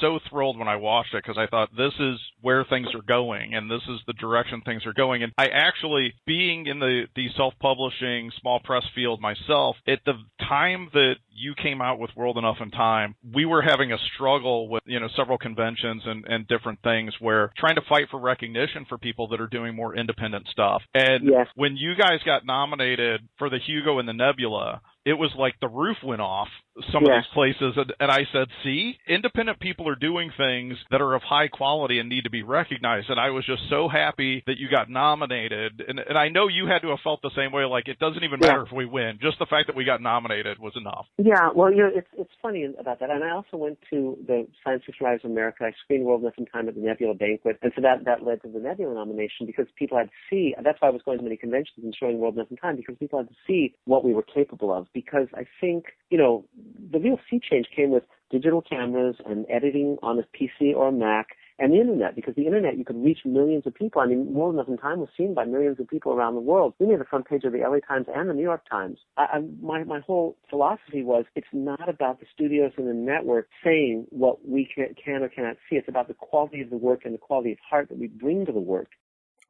so thrilled when I watched it because I thought this is where things are going and this is the direction things are going. And I actually, being in the, the self publishing small press field myself, at the time that you came out with World Enough and Time, we were having a struggle with, you know, several conventions and, and different things where trying to fight for recognition for people that are doing more independent stuff. And yes. when you guys got nominated for the Hugo and the Nebula, it was like the roof went off some Yeah. of these places and, and I said, see, independent people are doing things that are of high quality and need to be recognized. And I was just so happy that you got nominated. And, and I know you had to have felt the same way. Like it doesn't even Yeah. matter if we win. Just the fact that we got nominated was enough. Yeah, well, you know, it's it's funny about that. And I also went to the Science Fiction Writers of America. I screened World in Time at the Nebula banquet, and so that that led to the Nebula nomination because people had to see. That's why I was going to many conventions and showing World in Time because people had to see what we were capable of. Because I think you know the real sea change came with digital cameras and editing on a PC or a Mac and the internet because the internet you could reach millions of people. I mean, World Enough and Time was seen by millions of people around the world. We made the front page of the LA Times and the New York Times. I, I, my my whole philosophy was it's not about the studios and the network saying what we can, can or cannot see. It's about the quality of the work and the quality of heart that we bring to the work.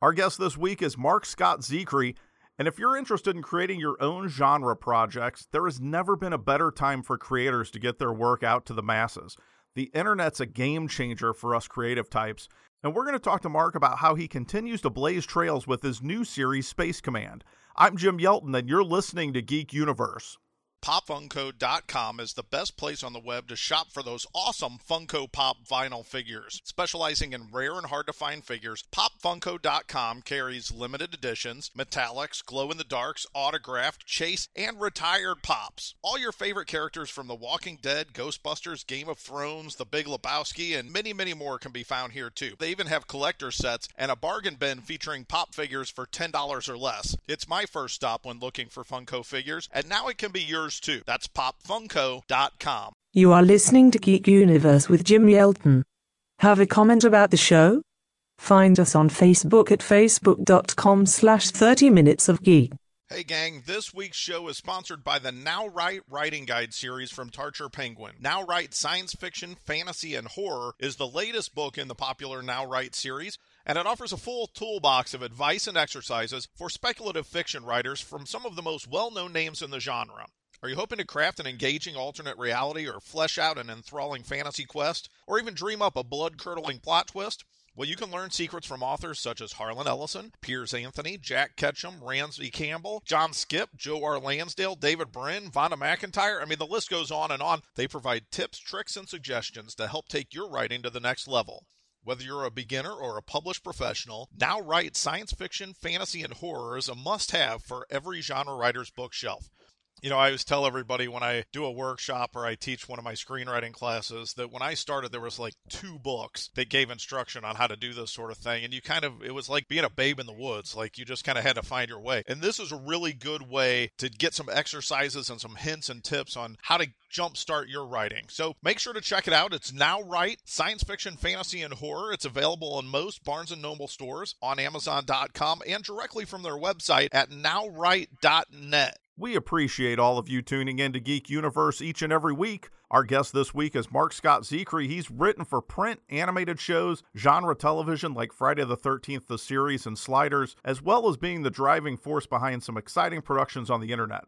Our guest this week is Marc Scott Zicree. And if you're interested in creating your own genre projects, there has never been a better time for creators to get their work out to the masses. The internet's a game changer for us creative types. And we're going to talk to Marc about how he continues to blaze trails with his new series, Space Command. I'm Jim Yelton, and you're listening to Geek Universe. PopFunko.com is the best place on the web to shop for those awesome Funko Pop vinyl figures. Specializing in rare and hard to find figures, PopFunko.com carries limited editions, metallics, glow in the darks, autographed, chase, and retired pops. All your favorite characters from The Walking Dead, Ghostbusters, Game of Thrones, The Big Lebowski, and many, many more can be found here too. They even have collector sets and a bargain bin featuring pop figures for $10 or less. It's my first stop when looking for Funko figures, and now it can be yours too. That's popfunko.com. You are listening to Geek Universe with Jim Yelton. Have a comment about the show? Find us on Facebook at facebook.com slash 30 minutes of geek. Hey gang, this week's show is sponsored by the Now Write Writing Guide series from Tarcher Penguin. Now Write Science Fiction, Fantasy, and Horror is the latest book in the popular Now Write series, and it offers a full toolbox of advice and exercises for speculative fiction writers from some of the most well known names in the genre. Are you hoping to craft an engaging alternate reality or flesh out an enthralling fantasy quest, or even dream up a blood curdling plot twist? Well, you can learn secrets from authors such as Harlan Ellison, Piers Anthony, Jack Ketchum, Ramsey Campbell, John Skipp, Joe R. Lansdale, David Brin, Vonda McIntyre. I mean, the list goes on and on. They provide tips, tricks, and suggestions to help take your writing to the next level. Whether you're a beginner or a published professional, Now Write Science Fiction, Fantasy, and Horror is a must have for every genre writer's bookshelf. You know, I always tell everybody when I do a workshop or I teach one of my screenwriting classes that when I started, there was like two books that gave instruction on how to do this sort of thing. And you kind of, it was like being a babe in the woods. Like you just kind of had to find your way. And this is a really good way to get some exercises and some hints and tips on how to jumpstart your writing. So make sure to check it out. It's Now Write Science Fiction, Fantasy, and Horror. It's available in most Barnes and Noble stores, on Amazon.com, and directly from their website at nowwrite.net. We appreciate all of you tuning in to Geek Universe each and every week. Our guest this week is Marc Scott Zicree. He's written for print, animated shows, genre television like Friday the 13th, the series, and Sliders, as well as being the driving force behind some exciting productions on the internet.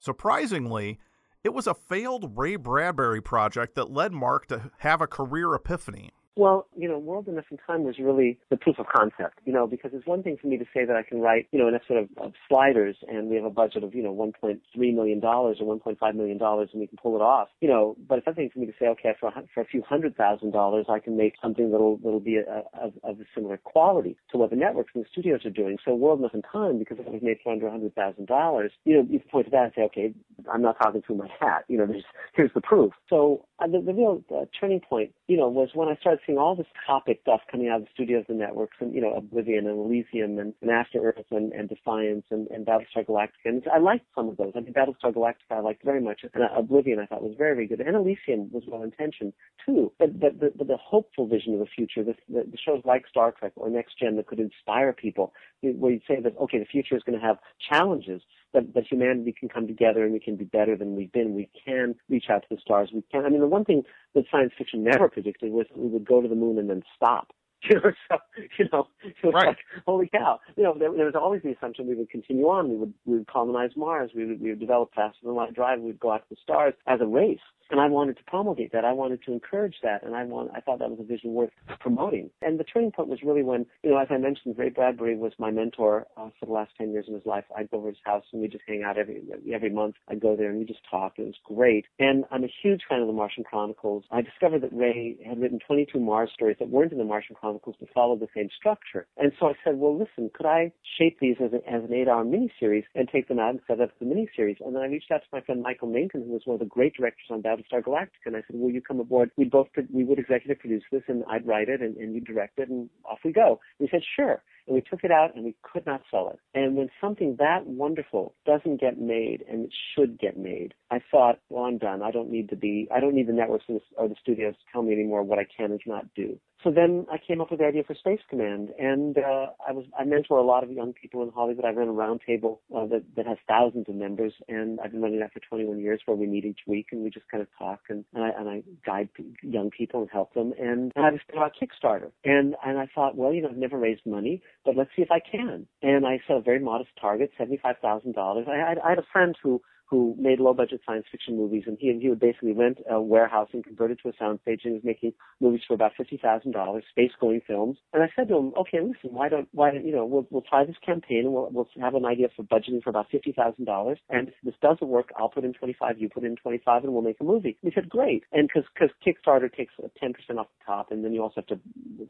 Surprisingly, it was a failed Ray Bradbury project that led Marc to have a career epiphany. Well, you know, World Enough and Time was really the proof of concept, you know, because it's one thing for me to say that I can write, you know, an episode of, of Sliders and we have a budget of, you know, $1.3 million or $1.5 million and we can pull it off, you know, but it's one thing for me to say, okay, for, for a few hundred thousand dollars, I can make something that'll, that'll be a, a, of, of a similar quality to what the networks and the studios are doing. So World Enough and Time, because it was made for under $100,000, you know, you can point to that and say, okay, I'm not talking through my hat, you know, there's, here's the proof. So uh, the, the real uh, turning point, you know, was when I started seeing all this topic stuff coming out of the studios and networks, and you know, Oblivion and Elysium and, and After Earth and, and Defiance and, and Battlestar Galactica. And I liked some of those. I mean, Battlestar Galactica I liked very much, and uh, Oblivion I thought was very, very good. And Elysium was well intentioned too. But but the, the, the hopeful vision of the future, the, the, the shows like Star Trek or Next Gen that could inspire people, where you'd say that okay, the future is going to have challenges that, that humanity can come together and we can be better than we've been. We can reach out to the stars. We can. I mean, the one thing that science fiction never predicted was we would go to the moon and then stop. [laughs] You know, so, you know, it was right. like, holy cow. You know, there, there was always the assumption we would continue on. We would, we would colonize Mars. We would, we would develop faster than light drive. We'd go out to the stars as a race. And I wanted to promulgate that. I wanted to encourage that. And I want, I thought that was a vision worth promoting. And the turning point was really when, you know, as I mentioned, Ray Bradbury was my mentor uh, for the last 10 years of his life. I'd go over his house and we just hang out every, every month. I'd go there and we just talk. It was great. And I'm a huge fan of the Martian Chronicles. I discovered that Ray had written 22 Mars stories that weren't in the Martian Chronicles but followed the same structure. And so I said, well, listen, could I shape these as, a, as an eight-hour miniseries and take them out and set up the miniseries? And then I reached out to my friend Michael Menken, who was one of the great directors on Battlestar Galactica, and I said, will you come aboard? We'd both, we would executive produce this and I'd write it and, and you direct it and off we go. And he said, sure. And we took it out and we could not sell it. And when something that wonderful doesn't get made and it should get made, I thought, well, I'm done. I don't need to be, I don't need the networks or the studios to tell me anymore what I can and cannot do. So then I came up with the idea for Space Command, and uh, I was I mentor a lot of young people in Hollywood. I run a roundtable uh, that that has thousands of members, and I've been running that for 21 years, where we meet each week and we just kind of talk and, and I and I guide young people and help them. And, and I was about Kickstarter, and and I thought, well, you know, I've never raised money, but let's see if I can. And I set a very modest target, seventy-five thousand dollars. I had I had a friend who who made low budget science fiction movies and he and he would basically rent a warehouse and convert it to a soundstage and he was making movies for about fifty thousand dollars, space going films. And I said to him, Okay, listen, why don't why don't you know, we'll we'll try this campaign and we'll we'll have an idea for budgeting for about fifty thousand dollars and if this doesn't work, I'll put in twenty five, you put in twenty five and we'll make a movie. And he said, Great. And because because Kickstarter takes uh, ten percent off the top and then you also have to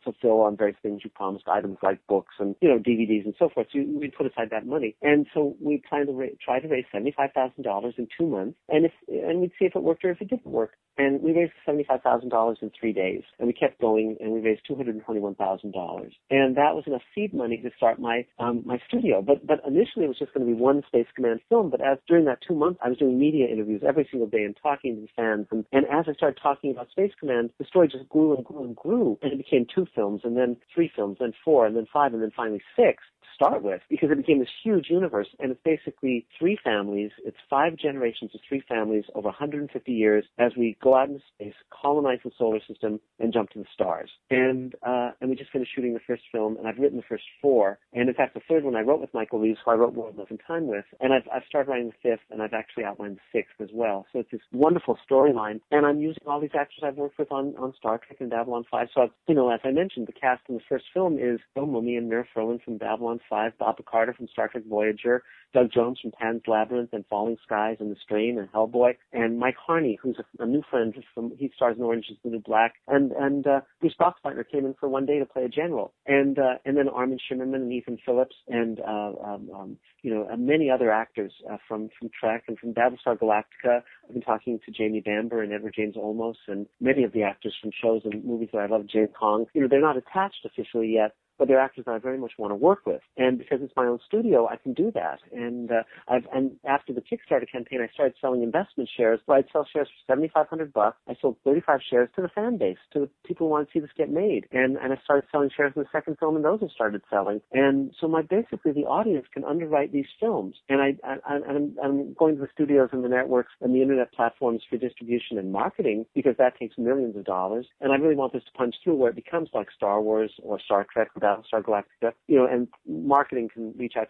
fulfill on various things you promised, items like books and you know DVDs and so forth. So we put aside that money, and so we plan to ra- try to raise seventy five thousand dollars in two months, and if and we'd see if it worked or if it didn't work. And we raised seventy five thousand dollars in three days, and we kept going, and we raised two hundred and twenty one thousand dollars, and that was enough seed money to start my um, my studio. But but initially it was just going to be one Space Command film. But as during that two months, I was doing media interviews every single day and talking to the fans, and and as I started talking about Space Command, the story just grew and grew and grew, and it became two films, and then three films, then four, and then five, and then finally six start with because it became this huge universe and it's basically three families. It's five generations of three families over 150 years as we go out into space, colonize the solar system, and jump to the stars. And uh, and we just finished shooting the first film, and I've written the first four. And in fact, the third one I wrote with Michael Reaves, who I wrote World Enough and Time with, and I've I've started writing the fifth, and I've actually outlined the sixth as well. So it's this wonderful storyline, and I'm using all these actors I've worked with on on Star Trek and Babylon 5. So I've, you know, as I mentioned, the cast in the first film is Bill Mumy and Mira Furlan from Babylon 5, Bob Picardo from Star Trek Voyager, Doug Jones from Pan's Labyrinth and Falling Skies and The Strain and Hellboy, and Mike Harney, who's a, a new friend from he stars in Orange is the New Black, and and uh, Bruce Boxleitner came in for one day to play a general, and uh, and then Armin Shimerman and Ethan Phillips and uh, um, um, you know and many other actors uh, from from Trek and from Battlestar Galactica. I've been talking to Jamie Bamber and Edward James Olmos and many of the actors from shows and movies that I love. James Hong, you know, they're not attached officially yet, but they're actors that I very much want to work with. And because it's my own studio, I can do that. And uh, I've and after the Kickstarter campaign, I started selling investment shares. Where I'd sell shares for seventy five hundred bucks. I sold thirty five shares to the fan base, to the people who want to see this get made. And and I started selling shares in the second film, and those have started selling. And so my basically the audience can underwrite these films. And I, I, I'm, I'm going to the studios and the networks and the internet platforms for distribution and marketing because that takes millions of dollars. And I really want this to punch through where it becomes like Star Wars or Star Trek Battlestar Galactica, you know, and marketing can reach out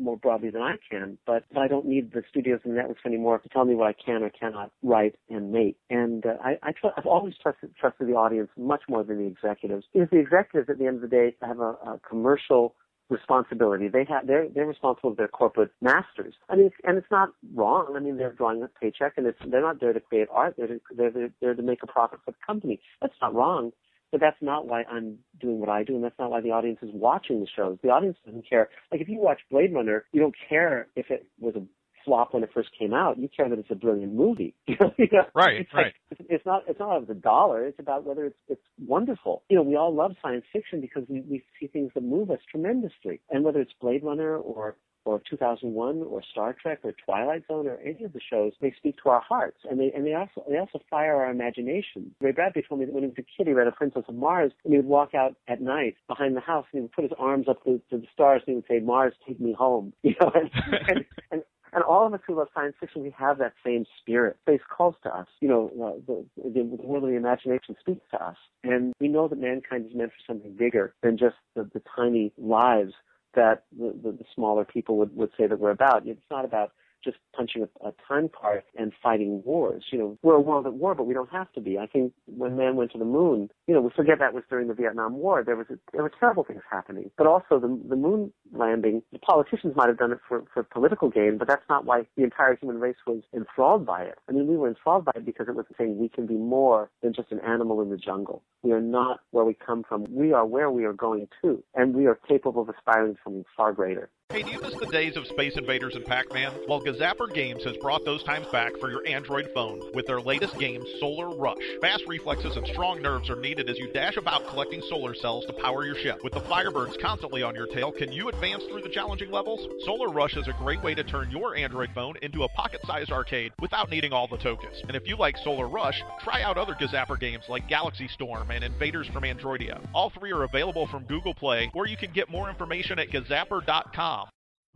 more broadly than I can, but I don't need the studios and networks anymore to tell me what I can or cannot write and make. And uh, I, I tr- I've always trusted, trusted the audience much more than the executives. Because the executives, at the end of the day, have a, a commercial responsibility. They have they're they're responsible to their corporate masters. I mean, and it's not wrong. I mean, they're drawing a paycheck, and it's they're not there to create art. They're to, they're they're there to make a profit for the company. That's not wrong. But that's not why I'm doing what I do, and that's not why the audience is watching the shows. The audience doesn't care. Like if you watch Blade Runner, you don't care if it was a flop when it first came out. You care that it's a brilliant movie. [laughs] you know? Right, it's right. Like, it's, it's not it's not about the dollar. It's about whether it's it's wonderful. You know, we all love science fiction because we we see things that move us tremendously. And whether it's Blade Runner or or 2001 or Star Trek or Twilight Zone or any of the shows, they speak to our hearts and they and they also they also fire our imagination. Ray Bradbury told me that when he was a kid, he read A Princess of Mars and he would walk out at night behind the house and he would put his arms up to, to the stars and he would say, "Mars, take me home." [laughs] You know, and, [laughs] and, and and all of us who love science fiction, we have that same spirit. Space calls to us. You know, uh, the, the, the world of the imagination speaks to us. And we know that mankind is meant for something bigger than just the, the tiny lives that the, the, smaller people would, would say that we're about. It's not about just punching a, a time card and fighting wars. You know, we're a world at war, but we don't have to be. I think when man went to the moon, you know, we forget that was during the Vietnam War. There was a, there were terrible things happening, but also the the moon landing. The politicians might have done it for for political gain, but that's not why the entire human race was enthralled by it. I mean, we were enthralled by it because it was saying we can be more than just an animal in the jungle. We are not where we come from. We are where we are going to, and we are capable of aspiring to something far greater. Hey, do you miss the days of Space Invaders and Pac-Man? Well, Gazapper Games has brought those times back for your Android phone with their latest game, Solar Rush. Fast reflexes and strong nerves are needed as you dash about collecting solar cells to power your ship. With the Firebirds constantly on your tail, can you advance through the challenging levels? Solar Rush is a great way to turn your Android phone into a pocket-sized arcade without needing all the tokens. And if you like Solar Rush, try out other Gazapper games like Galaxy Storm and Invaders from Androidia. All three are available from Google Play, or you can get more information at gazapper.com.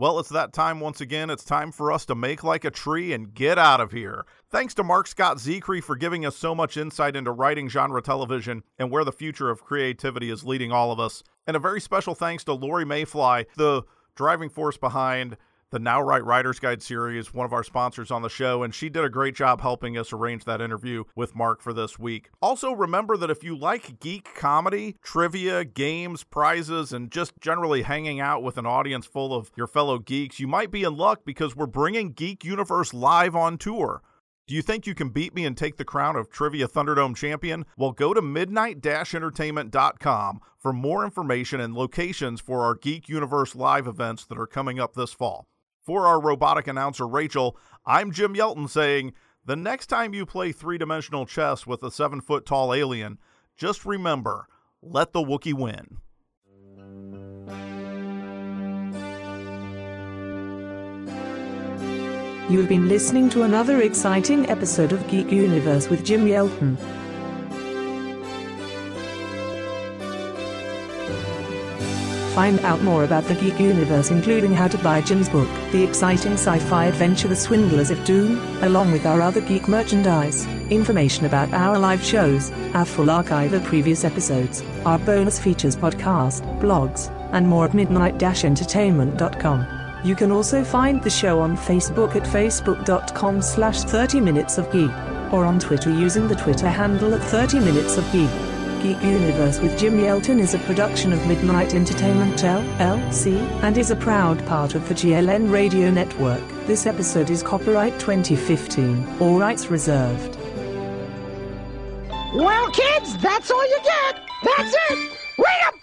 Well, it's that time once again. It's time for us to make like a tree and get out of here. Thanks to Marc Scott Zicree for giving us so much insight into writing genre television and where the future of creativity is leading all of us. And a very special thanks to Lori Mayfly, the driving force behind the Now Write Writer's Guide series, one of our sponsors on the show, and she did a great job helping us arrange that interview with Marc for this week. Also, remember that if you like geek comedy, trivia, games, prizes, and just generally hanging out with an audience full of your fellow geeks, you might be in luck because we're bringing Geek Universe live on tour. Do you think you can beat me and take the crown of Trivia Thunderdome champion? Well, go to midnight-entertainment.com for more information and locations for our Geek Universe live events that are coming up this fall. For our robotic announcer Rachel, I'm Jim Yelton saying, the next time you play three dimensional chess with a seven foot tall alien, just remember let the Wookiee win. You have been listening to another exciting episode of Geek Universe with Jim Yelton. Find out more about the Geek Universe, including how to buy Jim's book, the exciting sci fi adventure The Swindlers of Doom, along with our other geek merchandise, information about our live shows, our full archive of previous episodes, our bonus features podcast, blogs, and more at midnight entertainment.com. You can also find the show on Facebook at facebook.com slash 30 minutes of geek, or on Twitter using the Twitter handle at 30 minutes of geek. Geek Universe with Jim Yelton is a production of Midnight Entertainment LLC and is a proud part of the GLN Radio Network. This episode is copyright 2015, all rights reserved. Well, kids, that's all you get. That's it. Read a